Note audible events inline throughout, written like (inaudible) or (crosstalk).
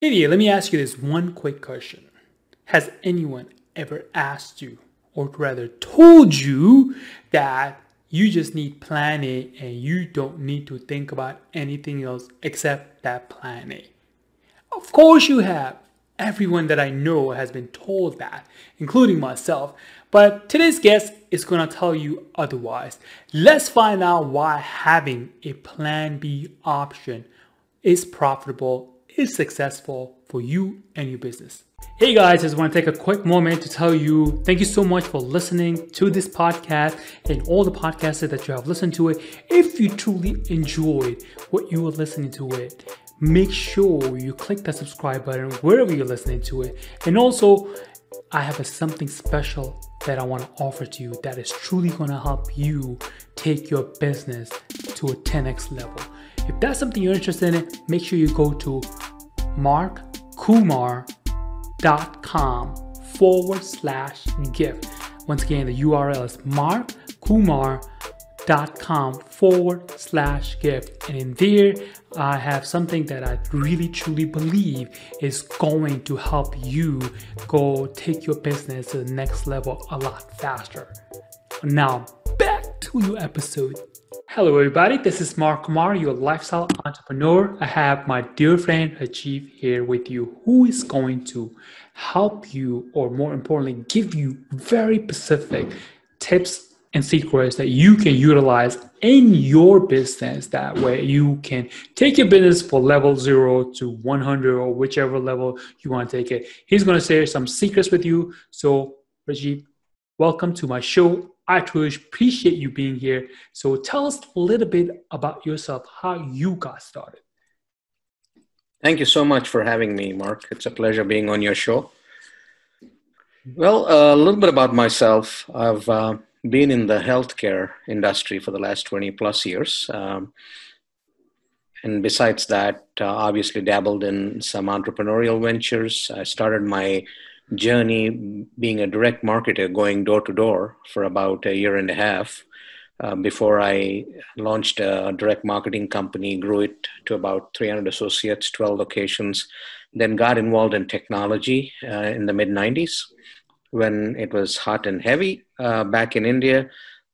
Idiot, let me ask you this one quick question. Has anyone ever asked you, or rather told you, that you just need plan A and you don't need to think about anything else except that plan A? Of course you have. Everyone that I know has been told that, including myself. But today's guest is going to tell you otherwise. Let's find out why having a plan B option is profitable, is successful for you and your business. Hey guys, I just want to take a quick moment to tell you thank you so much for listening to this podcast and all the podcasts that you have listened to it. If you truly enjoyed what you were listening to it, make sure you click that subscribe button wherever you're listening to it. And also, I have a, something special that I want to offer to you that is truly going to help you take your business to a 10x level. If that's something you're interested in, make sure you go to markkumar.com forward slash gift. Once again, the URL is markkumar.com forward slash gift. And in there, I have something that I really truly believe is going to help you go take your business to the next level a lot faster. Now, back to your episode. Hello, everybody. This is Mark Kumar, your lifestyle entrepreneur. I have my dear friend Rajiv here with you, who is going to help you, or more importantly, give you very specific tips and secrets that you can utilize in your business. That way, you can take your business for level zero to 100 or whichever level you want to take it. He's going to share some secrets with you. So, Rajiv, welcome to my show. I truly appreciate you being here. So, tell us a little bit about yourself, how you got started. Thank you so much for having me, Mark. It's a pleasure being on your show. Well, a little bit about myself. I've uh, been in the healthcare industry for the last 20 plus years. Um, and besides that, uh, obviously dabbled in some entrepreneurial ventures. I started my journey being a direct marketer, going door to door for about a year and a half. Uh, before I launched a direct marketing company, grew it to about 300 associates, 12 locations, then got involved in technology uh, in the mid 90s when it was hot and heavy uh, back in India,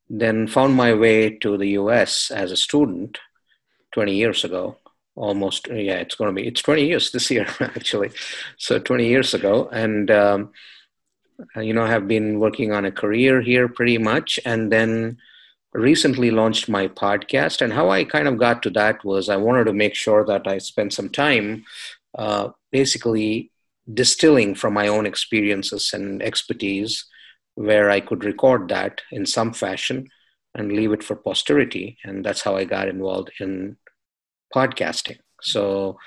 then found my way to the US as a student 20 years ago. Almost, yeah, it's going to be, it's 20 years this year, (laughs) actually. So 20 years ago. And, um, you know, have been working on a career here pretty much. And then recently launched my podcast. And how I kind of got to that was I wanted to make sure that I spent some time uh, basically distilling from my own experiences and expertise where I could record that in some fashion and leave it for posterity. And that's how I got involved in podcasting. So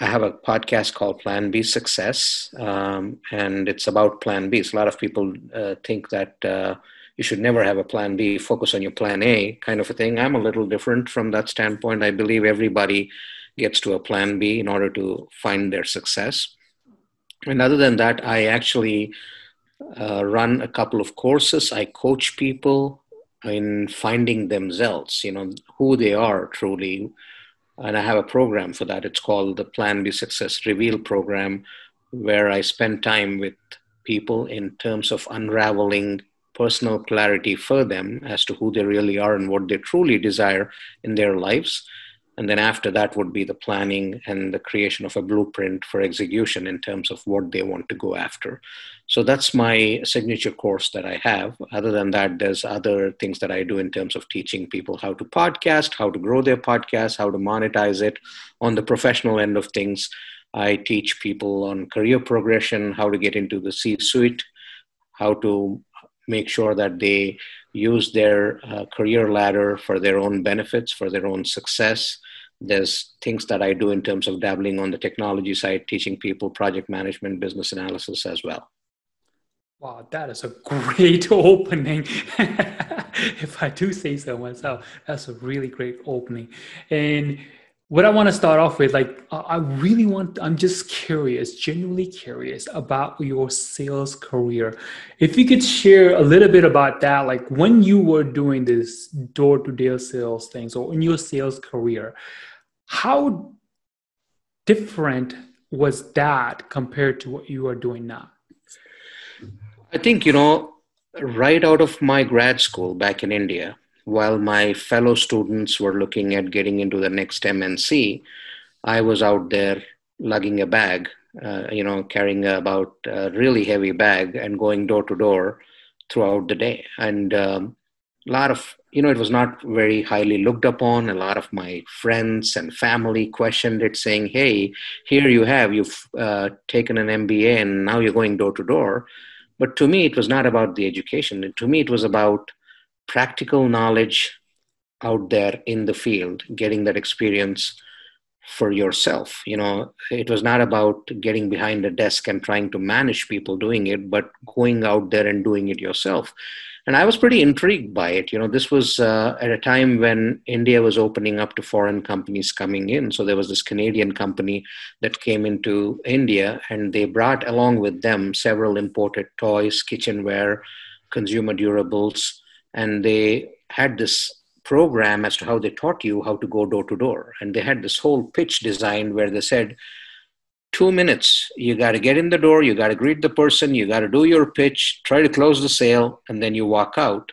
I have a podcast called Plan B Success, um, and it's about Plan B. So a lot of people uh, think that uh, you should never have a Plan B, focus on your Plan A kind of a thing. I'm a little different from that standpoint. I believe everybody gets to a Plan B in order to find their success. And other than that, I actually uh, run a couple of courses. I coach people in finding themselves, you know, who they are truly. And I have a program for that. It's called the Plan B Success Reveal program, where I spend time with people in terms of unraveling personal clarity for them as to who they really are and what they truly desire in their lives and then after that would be the planning and the creation of a blueprint for execution in terms of what they want to go after. So that's my signature course that i have. Other than that there's other things that i do in terms of teaching people how to podcast how to grow their podcast how to monetize it. On the professional end of things i teach people on career progression how to get into the c suite how to make sure that they use their uh, career ladder for their own benefits, for their own success. There's things that I do in terms of dabbling on the technology side, teaching people project management, business analysis as well. Wow, that is a great (laughs) opening. (laughs) if I do say so myself, that's a really great opening. And what I want to start off with, like, I really want, I'm just curious, genuinely curious about your sales career. If you could share a little bit about that, like when you were doing this door to door sales things or in your sales career, how different was that compared to what you are doing now? I think, you know, right out of my grad school back in India, while my fellow students were looking at getting into the next MNC, I was out there lugging a bag, uh, you know, carrying about a really heavy bag and going door to door throughout the day. And um, a lot of, you know, it was not very highly looked upon. A lot of my friends and family questioned it, saying, hey, here you have, you've uh, taken an MBA and now you're going door to door. But to me, it was not about the education. To me, it was about practical knowledge out there in the field, getting that experience for yourself. You know, it was not about getting behind a desk and trying to manage people doing it, but going out there and doing it yourself. And I was pretty intrigued by it. You know, this was uh, at a time when India was opening up to foreign companies coming in. So there was this Canadian company that came into India, and they brought along with them several imported toys, kitchenware, consumer durables, and they had this program as to how they taught you how to go door to door. And they had this whole pitch designed where they said, two minutes, you got to get in the door, you got to greet the person, you got to do your pitch, try to close the sale, and then you walk out.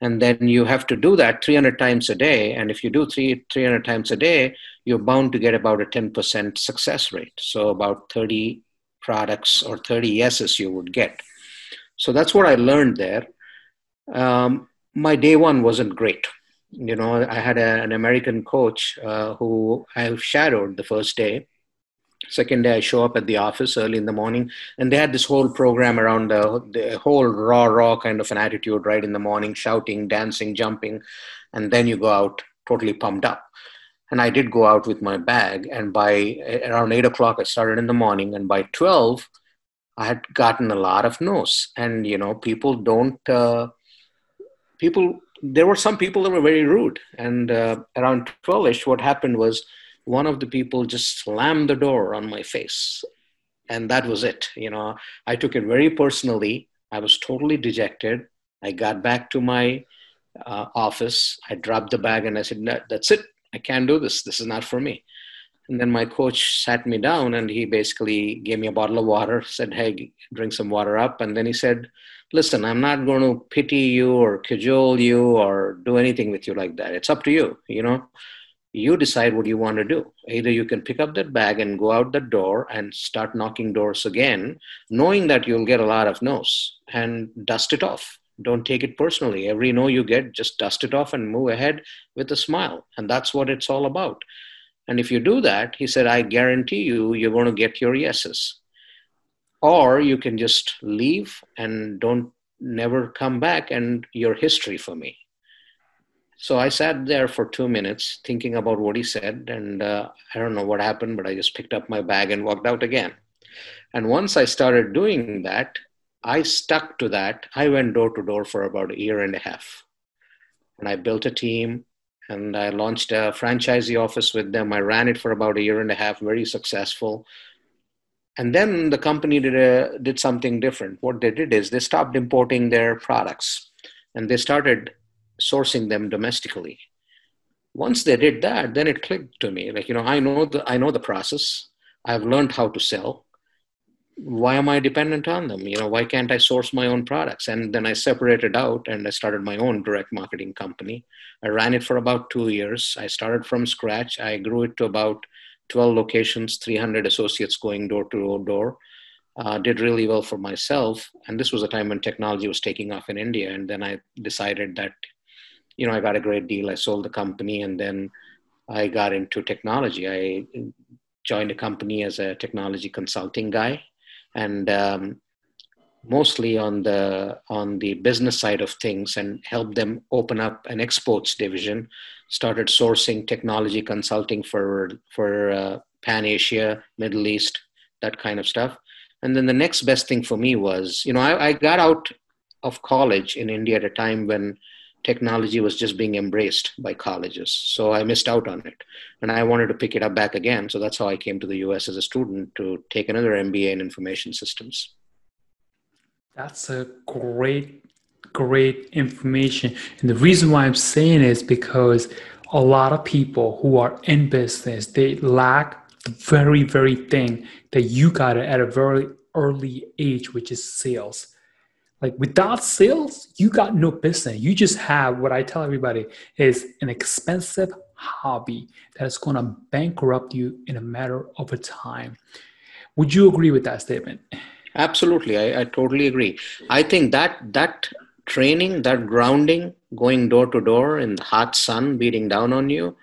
And then you have to do that 300 times a day. And if you do three, 300 times a day, you're bound to get about a 10% success rate. So about 30 products or 30 yeses you would get. So that's what I learned there. Um, my day one wasn't great you know, I had a, an American coach uh, who I shadowed the first day. Second day, I show up at the office early in the morning, and they had this whole program around the, the whole raw, raw kind of an attitude, right in the morning, shouting, dancing, jumping, and then you go out totally pumped up. And I did go out with my bag, and by around eight o'clock, I started in the morning, and by twelve, I had gotten a lot of no's. And you know, people don't. Uh, people there were some people that were very rude. And uh, around 12 ish, what happened was one of the people just slammed the door on my face. And that was it. You know, I took it very personally. I was totally dejected. I got back to my uh, office. I dropped the bag and I said, That's it. I can't do this. This is not for me. And then my coach sat me down and he basically gave me a bottle of water, said, Hey, drink some water up. And then he said, Listen, I'm not going to pity you or cajole you or do anything with you like that. It's up to you. You know, you decide what you want to do. Either you can pick up that bag and go out the door and start knocking doors again, knowing that you'll get a lot of no's and dust it off. Don't take it personally. Every no you get, just dust it off and move ahead with a smile. And that's what it's all about and if you do that, he said, I guarantee you, you're going to get your yeses. Or you can just leave and don't never come back, and your history for me. So I sat there for two minutes thinking about what he said, and uh, I don't know what happened, but I just picked up my bag and walked out again. And once I started doing that, I stuck to that. I went door to door for about a year and a half. And I built a team and I launched a franchisee office with them. I ran it for about a year and a half, very successful. And then the company did a, did something different. What they did is they stopped importing their products, and they started sourcing them domestically. Once they did that, then it clicked to me. Like you know, I know the I know the process. I've learned how to sell why am I dependent on them? You know, why can't I source my own products? And then I separated out and I started my own direct marketing company. I ran it for about two years. I started from scratch. I grew it to about 12 locations, 300 associates going door to door. Uh, did really well for myself. And this was a time when technology was taking off in India. And then I decided that, you know, I got a great deal. I sold the company and then I got into technology. I joined a company as a technology consulting guy and um, mostly on the on the business side of things and help them open up an exports division started sourcing technology consulting for for uh, pan asia middle east that kind of stuff and then the next best thing for me was you know I, I got out of college in india at a time when technology was just being embraced by colleges. So I missed out on it. And I wanted to pick it up back again. So that's how I came to the US as a student to take another MBA in information systems. That's a great, great information. And the reason why I'm saying is because a lot of people who are in business, they lack the very, very thing that you got at a very early age, which is sales. Like without sales, you got no business. You just have what I tell everybody is an expensive hobby that is going to bankrupt you in a matter of a time. Would you agree with that statement? Absolutely, I, I totally agree. I think that that training, that grounding, going door to door in the hot sun beating down on you,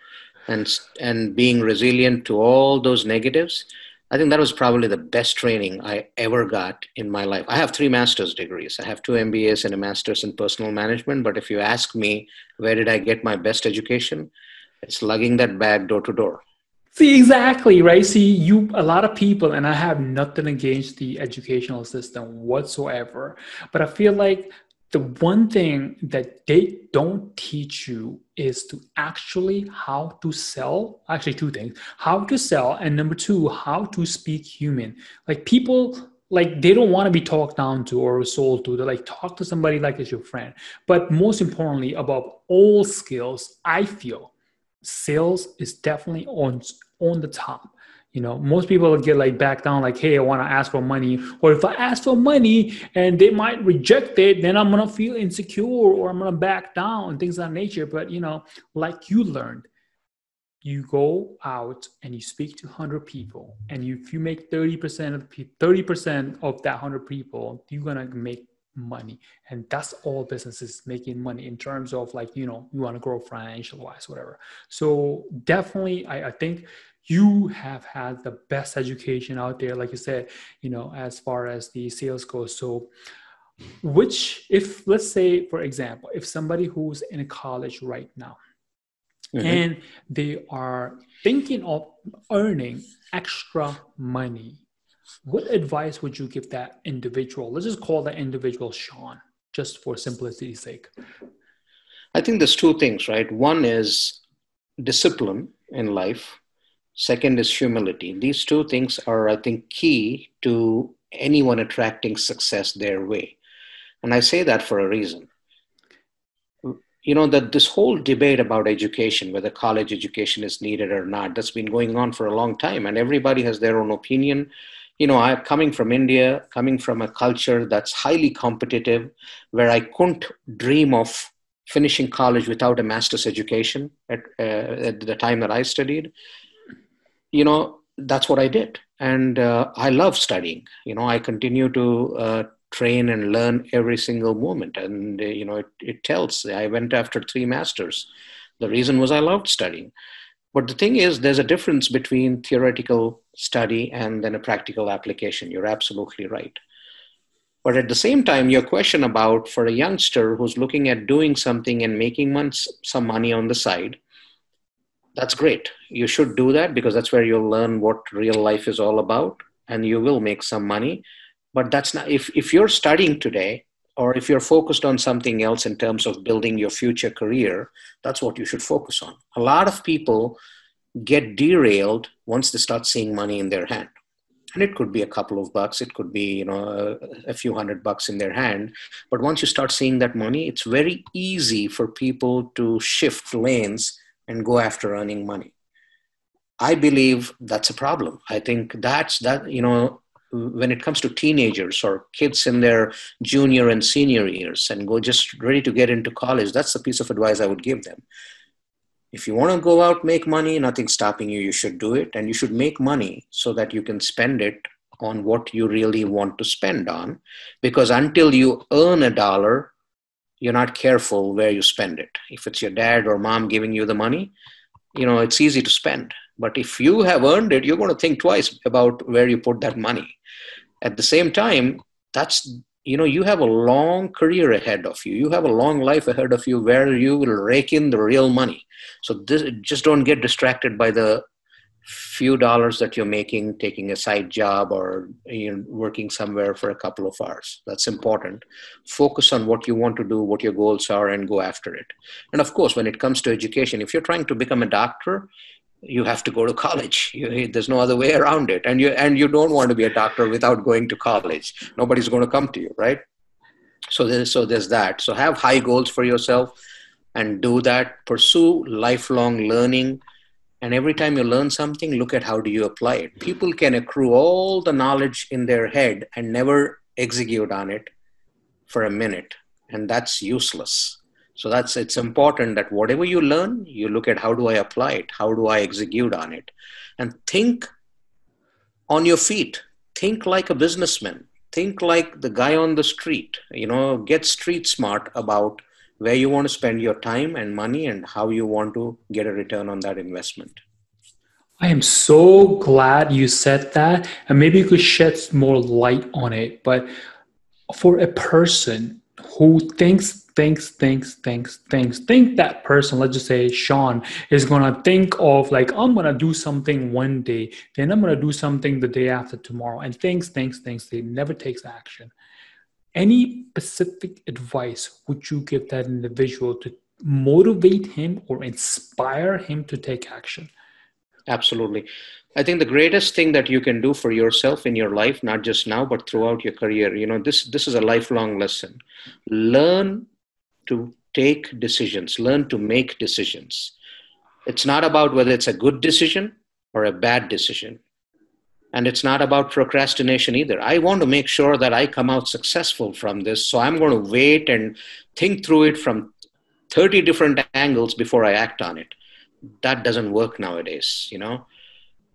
and and being resilient to all those negatives, I think that was probably the best training I ever got in my life. I have three master's degrees. I have two MBAs and a master's in personal management. But if you ask me, where did I get my best education? It's lugging that bag door to door. See, exactly, right? See, you, a lot of people, and I have nothing against the educational system whatsoever, but I feel like the one thing that they don't teach you is to actually how to sell actually two things how to sell and number two how to speak human. Like people like they don't want to be talked down to or sold to. They like talk to somebody like it's your friend. But most importantly above all skills i feel sales is definitely on on the top you know most people get like back down like hey i want to ask for money or if i ask for money and they might reject it then i'm gonna feel insecure or i'm gonna back down things of that nature. But you know like you learned you go out and you speak to 100 people and you, if you make 30% of the 30% of that 100 people you're gonna make money. And that's all businesses making money in terms of like you know you want to grow financial wise whatever. So definitely I, I think you have had the best education out there like you said you know as far as the sales goes. So which if let's say for example if somebody who's in college right now mm-hmm. and they are thinking of earning extra money what advice would you give that individual? Let's just call that individual sean just for simplicity's sake. I think there's two things right? One is discipline in life Second is humility. These two things are, I think, key to anyone attracting success their way. And I say that for a reason. You know, that this whole debate about education, whether college education is needed or not, that's been going on for a long time, and everybody has their own opinion. You know, I'm coming from India, coming from a culture that's highly competitive, where I couldn't dream of finishing college without a master's education at, uh, at the time that I studied you know, that's what I did. And uh, I love studying. You know, I continue to uh, train and learn every single moment. And, uh, you know, it, it tells. I went after three masters. The reason was I loved studying. But the thing is, there's a difference between theoretical study and then a practical application. You're absolutely right. But at the same time, your question about for a youngster who's looking at doing something and making some money on the side, that's great. You should do that because that's where you'll learn what real life is all about and you will make some money. But that's not, if, if you're studying today or if you're focused on something else in terms of building your future career, that's what you should focus on. A lot of people get derailed once they start seeing money in their hand. And it could be a couple of bucks, it could be, you know, a, a few hundred bucks in their hand. But once you start seeing that money, it's very easy for people to shift lanes and go after earning money. I believe that's a problem. I think that's that, you know, when it comes to teenagers or kids in their junior and senior years and go just ready to get into college, that's the piece of advice I would give them. If you want to go out, make money, nothing's stopping you. You should do it. And you should make money so that you can spend it on what you really want to spend on. Because until you earn a dollar, you're not careful where you spend it. If it's your dad or mom giving you the money, you know, it's easy to spend. But if you have earned it, you're going to think twice about where you put that money. At the same time, that's, you know, you have a long career ahead of you. You have a long life ahead of you where you will rake in the real money. So this, just don't get distracted by the few dollars that you're making taking a side job or you know, working somewhere for a couple of hours. That's important. Focus on what you want to do what your goals are and go after it. And of course when it comes to education if you're trying to become a doctor you have to go to college. (laughs) You, there's no other way around it. And you and you don't want to be a doctor without going to college. Nobody's going to come to you right? So there's so there's that. So have high goals for yourself and do that. Pursue lifelong learning and every time you learn something look at how do you apply it. People can accrue all the knowledge in their head and never execute on it for a minute. And that's useless. So that's it's important that whatever you learn you look at how do i apply it? How do i execute on it? And think on your feet. Think like a businessman. Think like the guy on the street. You know get street smart about where you want to spend your time and money and how you want to get a return on that investment. I am so glad you said that and maybe you could shed more light on it but for a person who thinks thinks thinks thinks thinks think that person let's just say sean is going to think of like i'm going to do something one day then i'm going to do something the day after tomorrow and thinks thinks thinks they never takes action any specific advice would you give that individual to motivate him or inspire him to take action absolutely I think the greatest thing that you can do for yourself in your life, not just now, but throughout your career, you know, this, this is a lifelong lesson. Learn to take decisions, learn to make decisions. It's not about whether it's a good decision or a bad decision. And it's not about procrastination either. I want to make sure that I come out successful from this. So I'm going to wait and think through it from 30 different angles before I act on it. That doesn't work nowadays, you know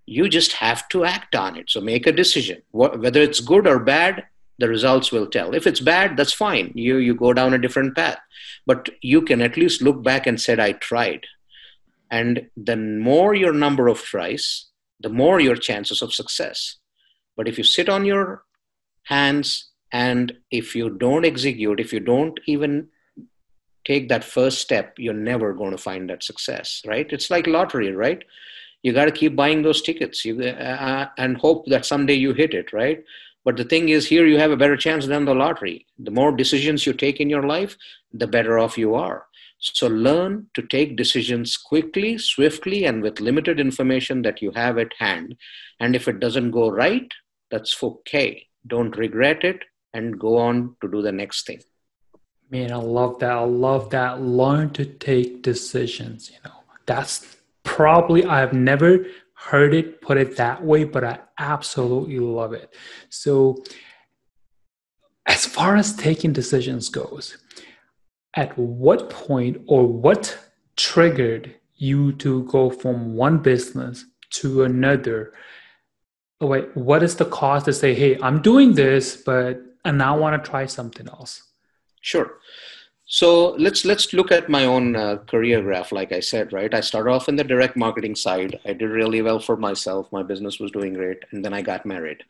you just have to act on it so make a decision whether it's good or bad the results will tell if it's bad that's fine you you go down a different path but you can at least look back and said i tried and the more your number of tries the more your chances of success. But if you sit on your hands and if you don't execute if you don't even take that first step you're never going to find that success right? It's like lottery right? You got to keep buying those tickets you, uh, and hope that someday you hit it right? But the thing is here you have a better chance than the lottery. The more decisions you take in your life the better off you are so learn to take decisions quickly swiftly and with limited information that you have at hand. And if it doesn't go right that's okay. Don't regret it and go on to do the next thing. Man i love that. I love that. Learn to take decisions you know. That's probably I've never heard it put it that way, but I absolutely love it. So as far as taking decisions goes, at what point or what triggered you to go from one business to another? Oh, wait, what is the cause to say, hey, I'm doing this, but I now want to try something else? Sure. So let's let's look at my own uh, career graph. Like I said, right, I started off in the direct marketing side. I did really well for myself. My business was doing great, and then I got married,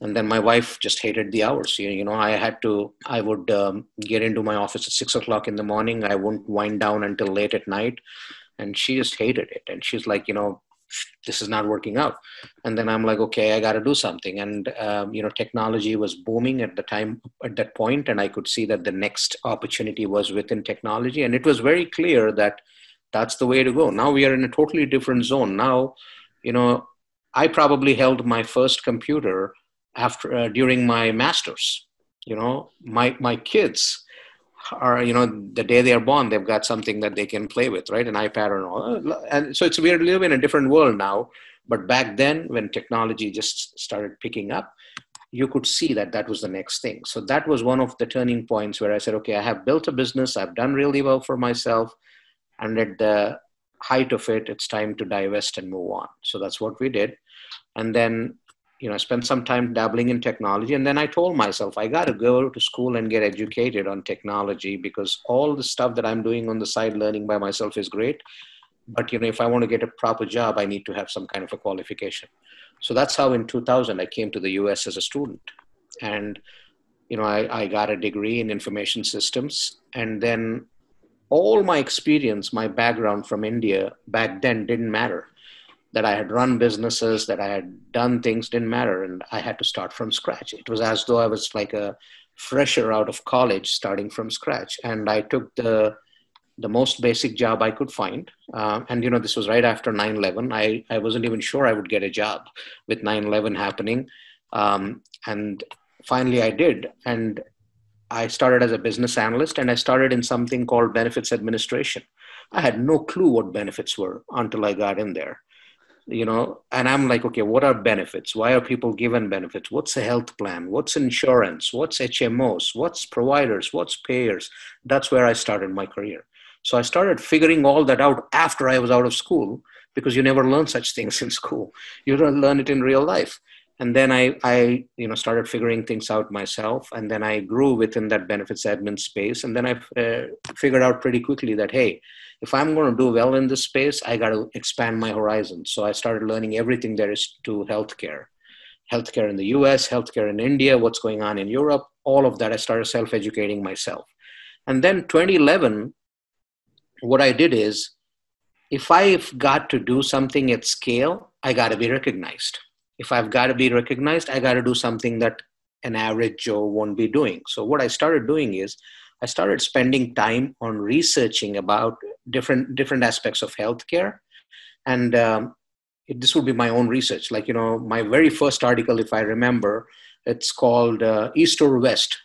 and then my wife just hated the hours. You, know, I had to. I would um, get into my office at six o'clock in the morning. I wouldn't wind down until late at night, and she just hated it. And she's like, you know, this is not working out and then i'm like okay i got to do something and um, you know technology was booming at the time at that point and i could see that the next opportunity was within technology and it was very clear that that's the way to go now we are in a totally different zone now you know i probably held my first computer after uh, during my masters you know my my kids are you know the day they are born they've got something that they can play with right? An ipad and all. And so it's we're living in a different world now but back then when technology just started picking up you could see that that was the next thing. So that was one of the turning points where i said okay i have built a business i've done really well for myself and at the height of it it's time to divest and move on. So that's what we did. And then you know, I spent some time dabbling in technology. And then I told myself, I got to go to school and get educated on technology because all the stuff that I'm doing on the side learning by myself is great. But, you know, if I want to get a proper job, I need to have some kind of a qualification. So that's how in 2000 I came to the US as a student. And, you know, I, I got a degree in information systems. And then all my experience, my background from India back then didn't matter that I had run businesses, that I had done things didn't matter. And I had to start from scratch. It was as though I was like a fresher out of college starting from scratch. And I took the the most basic job I could find. Uh, and, you know, this was right after 9 11. I, I wasn't even sure I would get a job with 9 11 happening. Um, and finally I did. And I started as a business analyst and I started in something called benefits administration. I had no clue what benefits were until I got in there you know and i'm like okay what are benefits? Why are people given benefits? What's a health plan? What's insurance? What's hmos what's providers? What's payers? That's where i started my career. So i started figuring all that out after i was out of school because you never learn such things (laughs) in school. You don't learn it in real life. And then I, I you know started figuring things out myself and then i grew within that benefits admin space and then i uh, figured out pretty quickly that hey if i'm going to do well in this space i got to expand my horizons so i started learning everything there is to healthcare. Healthcare in the us healthcare in india what's going on in europe all of that i started self-educating myself. And then 2011 what i did is if i've got to do something at scale i got to be recognized. If I've got to be recognized, I got to do something that an average Joe won't be doing. So what I started doing is I started spending time on researching about different different aspects of healthcare, and um, it, this would be my own research. Like you know, my very first article, if I remember, it's called uh, East or West.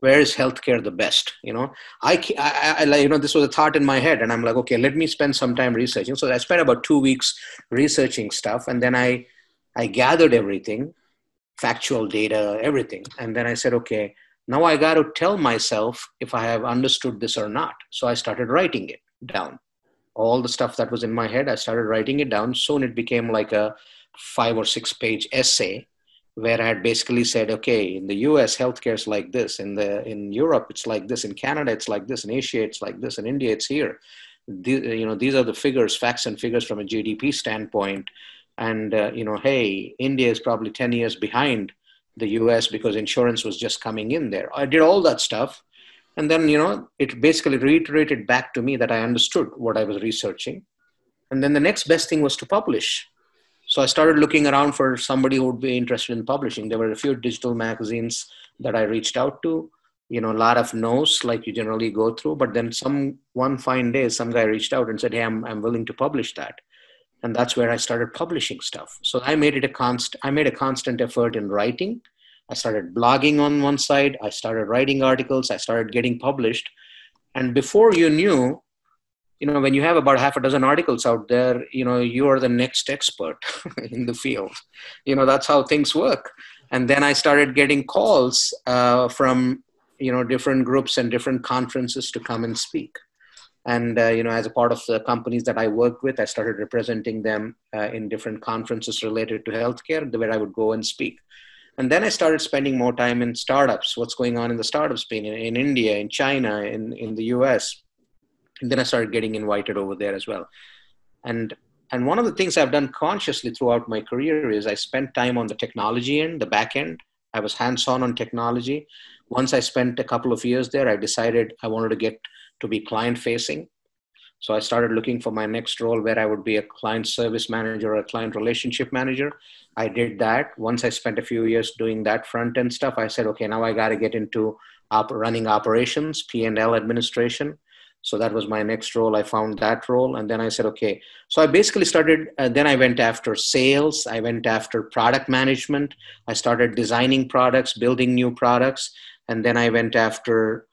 Where is healthcare the best? You know, I, I, I, you know, this was a thought in my head, and I'm like, okay, let me spend some time researching. So I spent about two weeks researching stuff, and then I I gathered everything, factual data, everything. And then I said, okay, now I got to tell myself if I have understood this or not. So I started writing it down. All the stuff that was in my head, I started writing it down. Soon it became like a five or six page essay where I had basically said, okay, in the US, healthcare is like this. In the in Europe, it's like this. In Canada, it's like this. In Asia, it's like this. In India, it's here. The, you know, these are the figures, facts and figures from a GDP standpoint and uh, you know hey india is probably 10 years behind the us because insurance was just coming in there. I did all that stuff. And then you know it basically reiterated back to me that i understood what i was researching. And then the next best thing was to publish. So i started looking around for somebody who would be interested in publishing. There were a few digital magazines that i reached out to. You know a lot of no's like you generally go through. But then some one fine day some guy reached out and said hey i'm, I'm willing to publish that and that's where i started publishing stuff. So i made it a constant i made a constant effort in writing. I started blogging on one side i started writing articles i started getting published. And before you knew you know when you have about half a dozen articles out there you know you are the next expert (laughs) in the field. You know that's how things work. And then i started getting calls uh, from you know different groups and different conferences to come and speak and uh, you know as a part of the companies that i worked with i started representing them uh, in different conferences related to healthcare where i would go and speak. And then i started spending more time in startups what's going on in the startup space in, in india in china in, in the us and then i started getting invited over there as well. And and one of the things i've done consciously throughout my career is i spent time on the technology end the back end. I was hands on on technology. Once i spent a couple of years there i decided i wanted to get to be client facing. So I started looking for my next role where I would be a client service manager or a client relationship manager. I did that. Once I spent a few years doing that front end stuff, I said, okay, now I got to get into op- running operations, P&L administration. So that was my next role. I found that role. And then I said, okay. So I basically started, uh, then I went after sales. I went after product management. I started designing products, building new products. And then I went after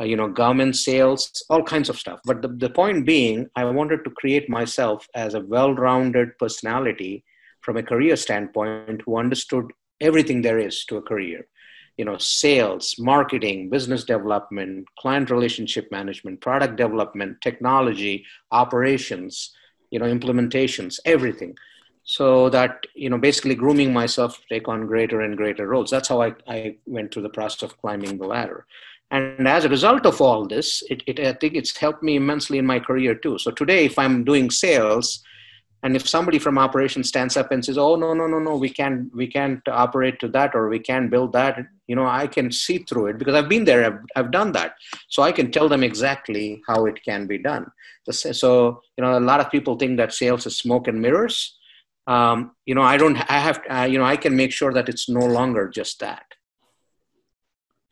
uh, you know, government sales, all kinds of stuff. But the, the point being, I wanted to create myself as a well-rounded personality from a career standpoint who understood everything there is to a career. You know, sales, marketing, business development, client relationship management, product development, technology, operations, you know, implementations, everything so that you know basically grooming myself to take on greater and greater roles that's how i, I went through the process of climbing the ladder and as a result of all this, it, it, I think it's helped me immensely in my career too. So today, if I'm doing sales, and if somebody from operations stands up and says, "Oh no, no, no, no, we can't, we can't operate to that, or we can't build that," you know, I can see through it because I've been there, I've, I've done that, so I can tell them exactly how it can be done. So you know, a lot of people think that sales is smoke and mirrors. Um, you know, I don't, I have, uh, you know, I can make sure that it's no longer just that.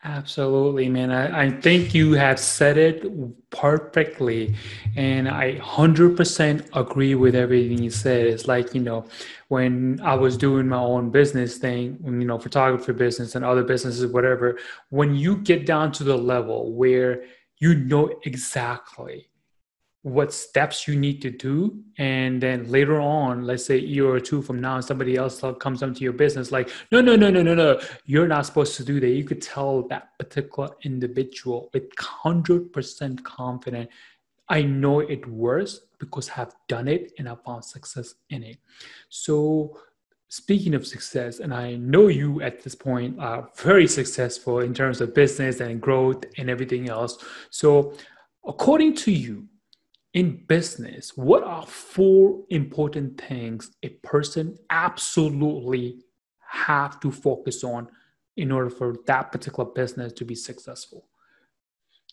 Absolutely, man. I, I think you have said it perfectly. And I 100% agree with everything you said. It's like, you know, when I was doing my own business thing, you know, photography business and other businesses, whatever, when you get down to the level where you know exactly what steps you need to do. And then later on let's say a year or two from now somebody else comes into your business like no no no no no no you're not supposed to do that. You could tell that particular individual with 100% confident i know it works because i've done it and i found success in it. So speaking of success and i know you at this point are very successful in terms of business and growth and everything else. So according to you in business, what are four important things a person absolutely have to focus on in order for that particular business to be successful?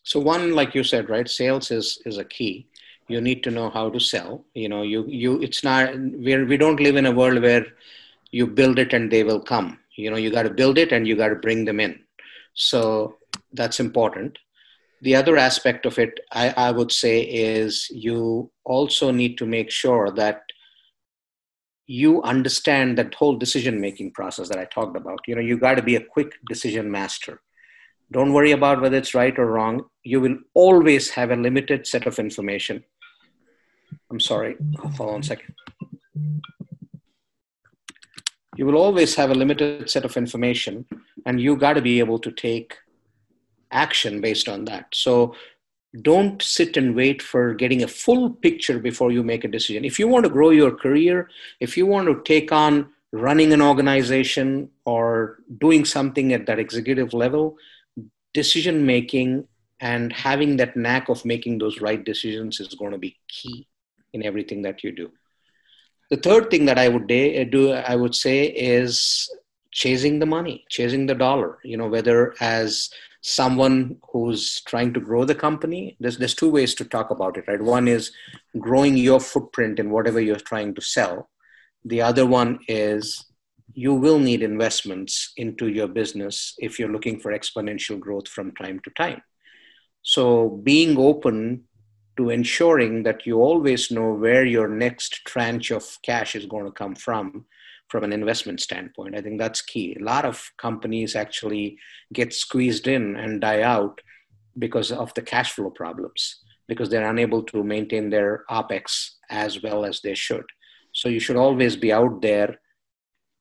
So one, like you said, right, sales is is a key. You need to know how to sell. You know, you you it's not we we don't live in a world where you build it and they will come. You know, you got to build it and you got to bring them in. So that's important the other aspect of it, I, I would say, is you also need to make sure that you understand that whole decision making process that I talked about. You know, you got to be a quick decision master. Don't worry about whether it's right or wrong. You will always have a limited set of information. I'm sorry, hold on a second. You will always have a limited set of information, and you got to be able to take action based on that. So don't sit and wait for getting a full picture before you make a decision. If you want to grow your career, if you want to take on running an organization or doing something at that executive level, decision making and having that knack of making those right decisions is going to be key in everything that you do. The third thing that I would uh, do, I would say, is chasing the money, chasing the dollar. You know, whether as someone who's trying to grow the company there's there's two ways to talk about it right? One is growing your footprint in whatever you're trying to sell. The other one is you will need investments into your business if you're looking for exponential growth from time to time. So being open to ensuring that you always know where your next tranche of cash is going to come from from an investment standpoint. I think that's key. A lot of companies actually get squeezed in and die out because of the cash flow problems, because they're unable to maintain their OPEX as well as they should. So you should always be out there,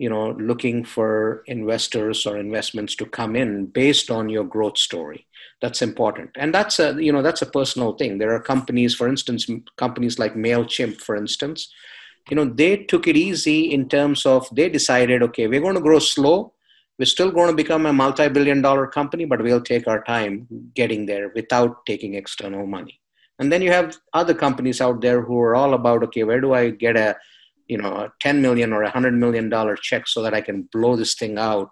you know, looking for investors or investments to come in based on your growth story. That's important. And that's a, you know, that's a personal thing. There are companies, for instance, companies like MailChimp, for instance, you know they took it easy in terms of they decided okay we're going to grow slow. We're still going to become a multi-billion dollar company but we'll take our time getting there without taking external money. And then you have other companies out there who are all about okay where do i get a you know a 10 million or a 100 million dollar check so that i can blow this thing out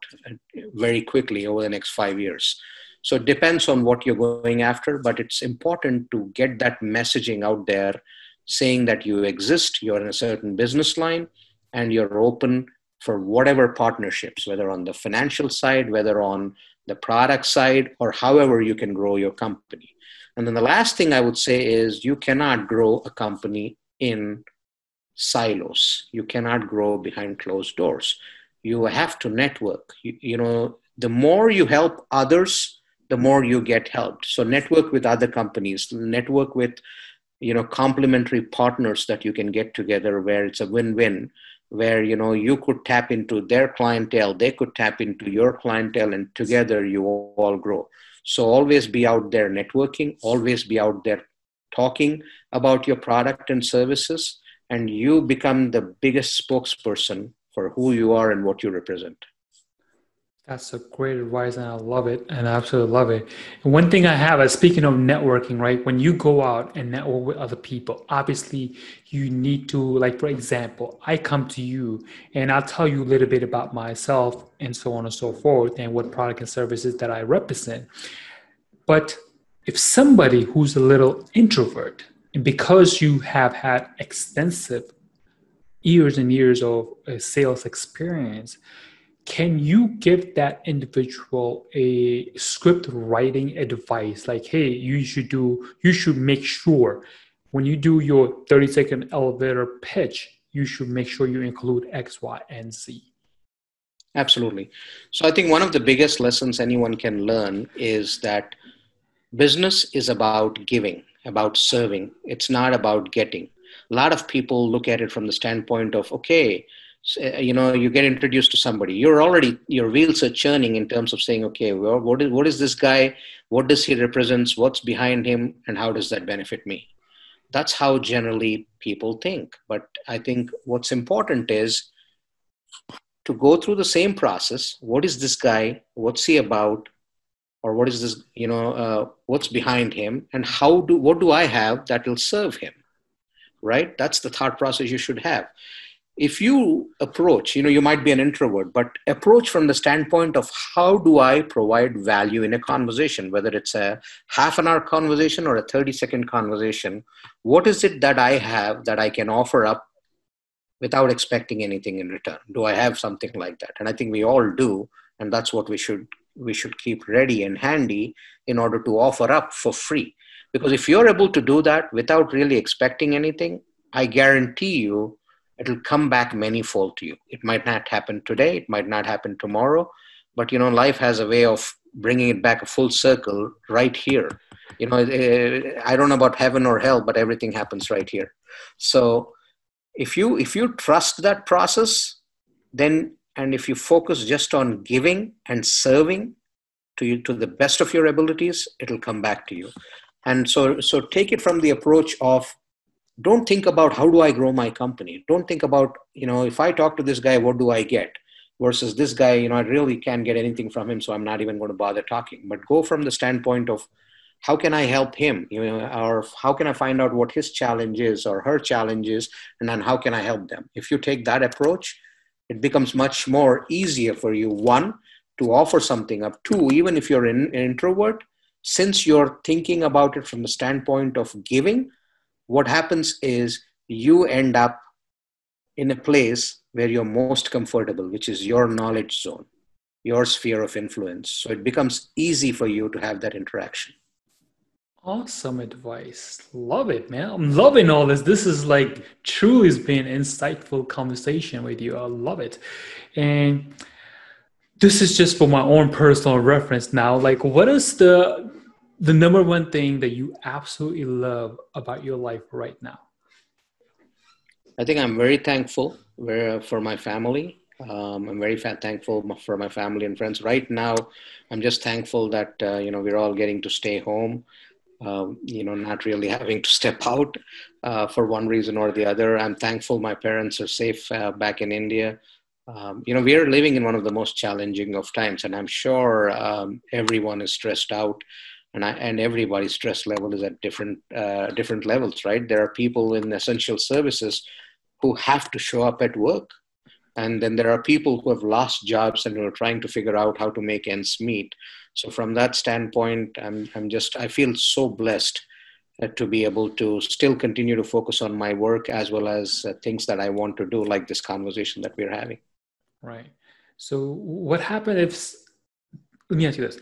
very quickly over the next 5 years? So it depends on what you're going after but it's important to get that messaging out there saying that you exist, you're in a certain business line, and you're open for whatever partnerships, whether on the financial side, whether on the product side, or however you can grow your company. And then the last thing I would say is you cannot grow a company in silos. You cannot grow behind closed doors. You have to network. You, you know, the more you help others, the more you get helped. So network with other companies, network with you know complementary partners that you can get together where it's a win-win where you know you could tap into their clientele they could tap into your clientele and together you all grow. So always be out there networking always be out there talking about your product and services and you become the biggest spokesperson for who you are and what you represent that's a great advice, and I love it, and I absolutely love it. One thing I have, is speaking of networking, right? When you go out and network with other people, obviously you need to, like, for example, I come to you and I'll tell you a little bit about myself and so on and so forth, and what product and services that I represent. But if somebody who's a little introvert, and because you have had extensive years and years of uh, sales experience, can you give that individual a script writing advice like hey you should do you should make sure when you do your 30 second elevator pitch you should make sure you include x y and z absolutely so i think one of the biggest lessons anyone can learn is that business is about giving about serving. It's not about getting. A lot of people look at it from the standpoint of, okay, you know, you get introduced to somebody. You're already your wheels are churning in terms of saying, okay, well, what is what is this guy? What does he represents? What's behind him? And how does that benefit me? That's how generally people think. But I think what's important is to go through the same process. What is this guy? What's he about? Or what is this? You know, uh, what's behind him? And how do what do I have that will serve him? Right. That's the thought process you should have if you approach you know you might be an introvert but approach from the standpoint of how do i provide value in a conversation whether it's a half an hour conversation or a 30 second conversation what is it that i have that i can offer up without expecting anything in return? Do i have something like that? And i think we all do and that's what we should we should keep ready and handy in order to offer up for free. Because if you're able to do that without really expecting anything i guarantee you it'll come back manyfold to you. It might not happen today, it might not happen tomorrow, but you know, life has a way of bringing it back a full circle right here. You know, I don't know about heaven or hell, but everything happens right here. So if you if you trust that process, then and if you focus just on giving and serving to you to the best of your abilities, it'll come back to you. And so so take it from the approach of don't think about how do i grow my company. Don't think about you know if i talk to this guy what do i get? Versus this guy you know i really can't get anything from him so i'm not even going to bother talking. But go from the standpoint of how can i help him you know or how can i find out what his challenge is or her challenge is and then how can i help them? If you take that approach it becomes much more easier for you one to offer something up two even if you're an introvert since you're thinking about it from the standpoint of giving what happens is you end up in a place where you're most comfortable, which is your knowledge zone, your sphere of influence. So it becomes easy for you to have that interaction. Awesome advice. Love it, man. I'm loving all this. This is like truly has been insightful conversation with you. I love it. And this is just for my own personal reference now. Like, what is the the number one thing that you absolutely love about your life right now? I think I'm very thankful for my family. Um, I'm very thankful for my family and friends. Right now, I'm just thankful that uh, you know we're all getting to stay home. Um, you know, not really (laughs) having to step out uh, for one reason or the other. I'm thankful my parents are safe uh, back in India. Um, you know, we are living in one of the most challenging of times, and I'm sure um, everyone is stressed out and I, and everybody's stress level is at different uh, different levels, right? There are people in essential services who have to show up at work, and then there are people who have lost jobs and who are trying to figure out how to make ends meet. So from that standpoint, I'm I'm just I feel so blessed uh, to be able to still continue to focus on my work as well as uh, things that I want to do, like this conversation that we're having. Right. So what happened if? Let me ask you this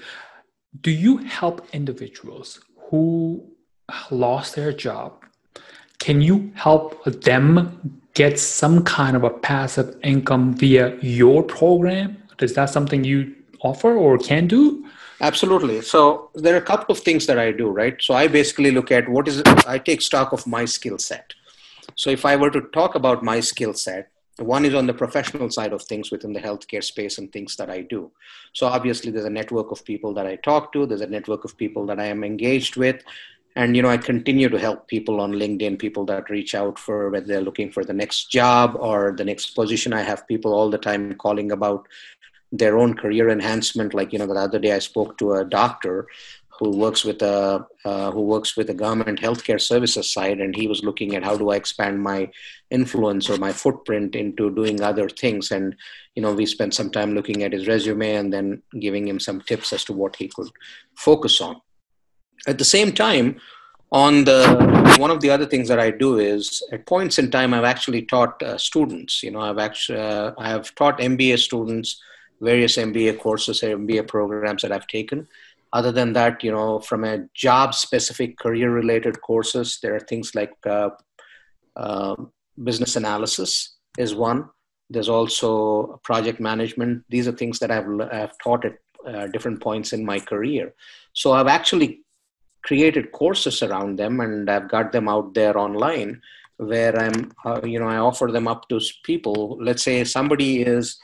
do you help individuals who lost their job? Can you help them get some kind of a passive income via your program? Is that something you offer or can do? Absolutely. So there are a couple of things that I do, right? So I basically look at what is it, I take stock of my skill set. So if I were to talk about my skill set, one is on the professional side of things within the healthcare space and things that I do. So obviously there's a network of people that I talk to, there's a network of people that I am engaged with. And you know, I continue to help people on LinkedIn, people that reach out for whether they're looking for the next job or the next position. I have people all the time calling about their own career enhancement. Like, you know, the other day I spoke to a doctor who works with a uh, who works with a government healthcare services side, and he was looking at how do I expand my influence or my footprint into doing other things. And you know, we spent some time looking at his resume and then giving him some tips as to what he could focus on. At the same time, on the one of the other things that I do is at points in time I've actually taught uh, students. You know, I've actually uh, I have taught MBA students various MBA courses MBA programs that I've taken other than that you know from a job specific career related courses there are things like uh, uh, business analysis is one. There's also project management. These are things that i've, I've taught at uh, different points in my career. So i've actually created courses around them and I've got them out there online where I'm, uh, you know, I offer them up to people. Let's say somebody is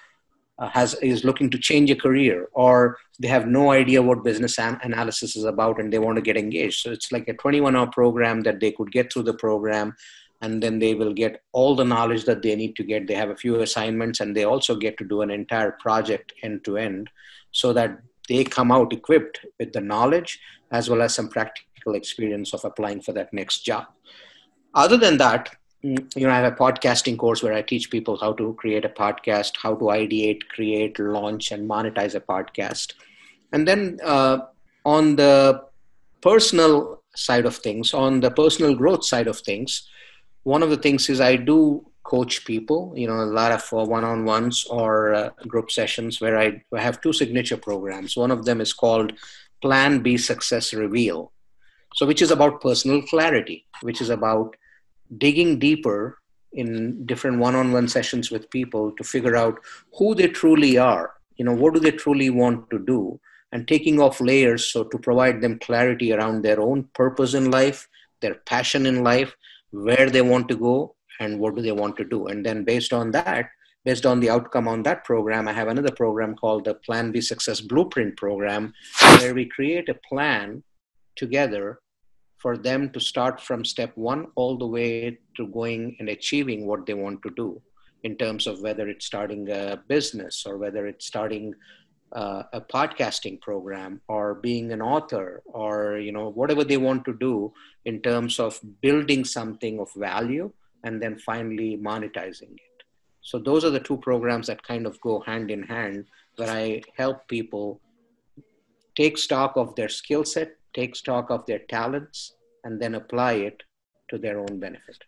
Uh, has is looking to change a career or they have no idea what business an- analysis is about and they want to get engaged. So it's like a 21 hour program that they could get through the program and then they will get all the knowledge that they need to get. They have a few assignments and they also get to do an entire project end to end so that they come out equipped with the knowledge as well as some practical experience of applying for that next job. Other than that you know, I have a podcasting course where I teach people how to create a podcast, how to ideate, create, launch, and monetize a podcast. And then uh, on the personal side of things, on the personal growth side of things, one of the things is I do coach people, you know, a lot of uh, one on ones or uh, group sessions where I have two signature programs. One of them is called Plan B Success Reveal. So, which is about personal clarity, which is about digging deeper in different one-on-one sessions with people to figure out who they truly are. You know what do they truly want to do? And taking off layers so to provide them clarity around their own purpose in life their passion in life where they want to go and what do they want to do. And then based on that based on the outcome on that program i have another program called the plan b success blueprint program where we create a plan together for them to start from step one all the way to going and achieving what they want to do in terms of whether it's starting a business or whether it's starting uh, a podcasting program or being an author or you know whatever they want to do in terms of building something of value and then finally monetizing it. So those are the two programs that kind of go hand in hand where i help people take stock of their skill set take stock of their talents, and then apply it to their own benefit.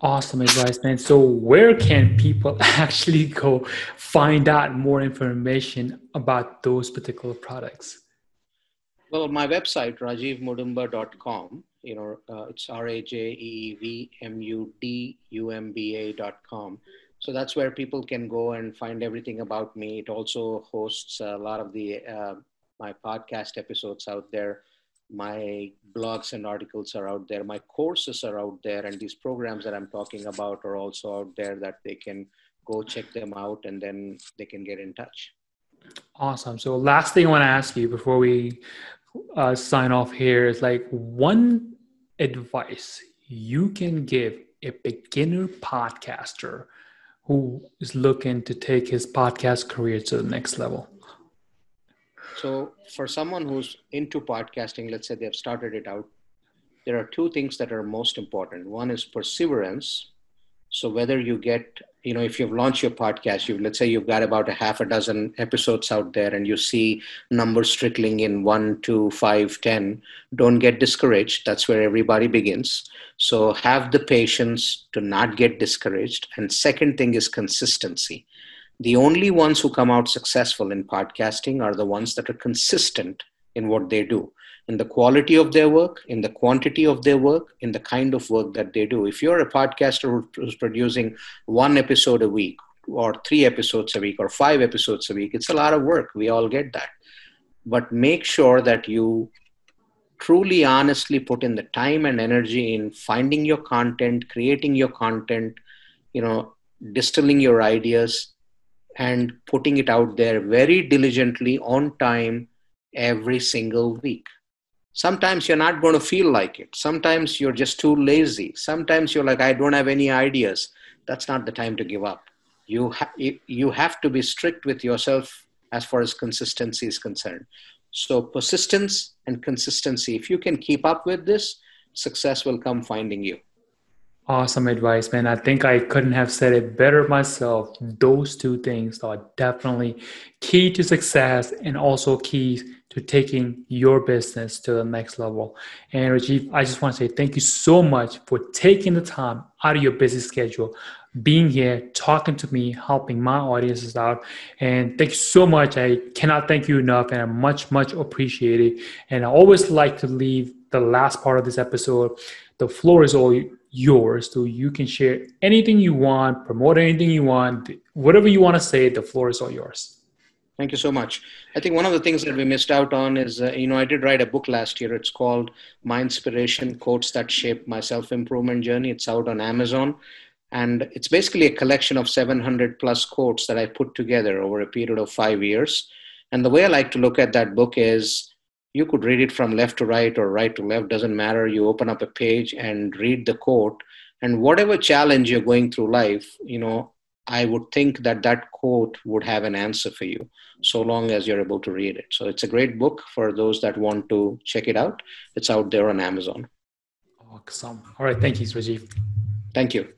Awesome advice, man. So, where can people (laughs) actually go find out more information about those particular products? Well, my website, rajivmudumba.com, you know, uh, it's R A J E V M U D U M B A.com. So that's where people can go and find everything about me. It also hosts a lot of the uh, my podcast episodes out there. My blogs and articles are out there. My courses are out there and these programs that i'm talking about are also out there that they can go check them out and then they can get in touch. Awesome. So last thing i want to ask you before we uh, sign off here is like one advice you can give a beginner podcaster who is looking to take his podcast career to the next level so, for someone who's into podcasting, let's say they've started it out, there are two things that are most important. One is perseverance. So, whether you get, you know, if you've launched your podcast, you let's say you've got about a half a dozen episodes out there and you see numbers trickling in one, two, five, ten, don't get discouraged. That's where everybody begins. So, have the patience to not get discouraged. And second thing is consistency the only ones who come out successful in podcasting are the ones that are consistent in what they do in the quality of their work in the quantity of their work in the kind of work that they do. If you're a podcaster who's producing one episode a week or three episodes a week or five episodes a week it's a lot of work. We all get that. But make sure that you truly honestly put in the time and energy in finding your content creating your content you know distilling your ideas and putting it out there very diligently on time every single week. Sometimes you're not going to feel like it. Sometimes you're just too lazy. Sometimes you're like, I don't have any ideas. That's not the time to give up. You, ha- you have to be strict with yourself as far as consistency is concerned. So, persistence and consistency, if you can keep up with this, success will come finding you. Awesome advice, man. I think I couldn't have said it better myself. Those two things are definitely key to success and also key to taking your business to the next level. And Rajiv, I just want to say thank you so much for taking the time out of your busy schedule, being here, talking to me, helping my audiences out. And thank you so much. I cannot thank you enough, and I much, much appreciate it. And I always like to leave the last part of this episode. The floor is all yours. So you can share anything you want, promote anything you want, whatever you want to say, the floor is all yours. Thank you so much. I think one of the things that we missed out on is, uh, you know, I did write a book last year. It's called My Inspiration Quotes That Shape My Self Improvement Journey. It's out on Amazon. And it's basically a collection of 700 plus quotes that I put together over a period of five years. And the way I like to look at that book is you could read it from left to right or right to left, doesn't matter. You open up a page and read the quote. And whatever challenge you're going through life, you know, I would think that that quote would have an answer for you so long as you're able to read it. So it's a great book for those that want to check it out. It's out there on Amazon. Awesome. All right. Thank you, Rajiv. Thank you.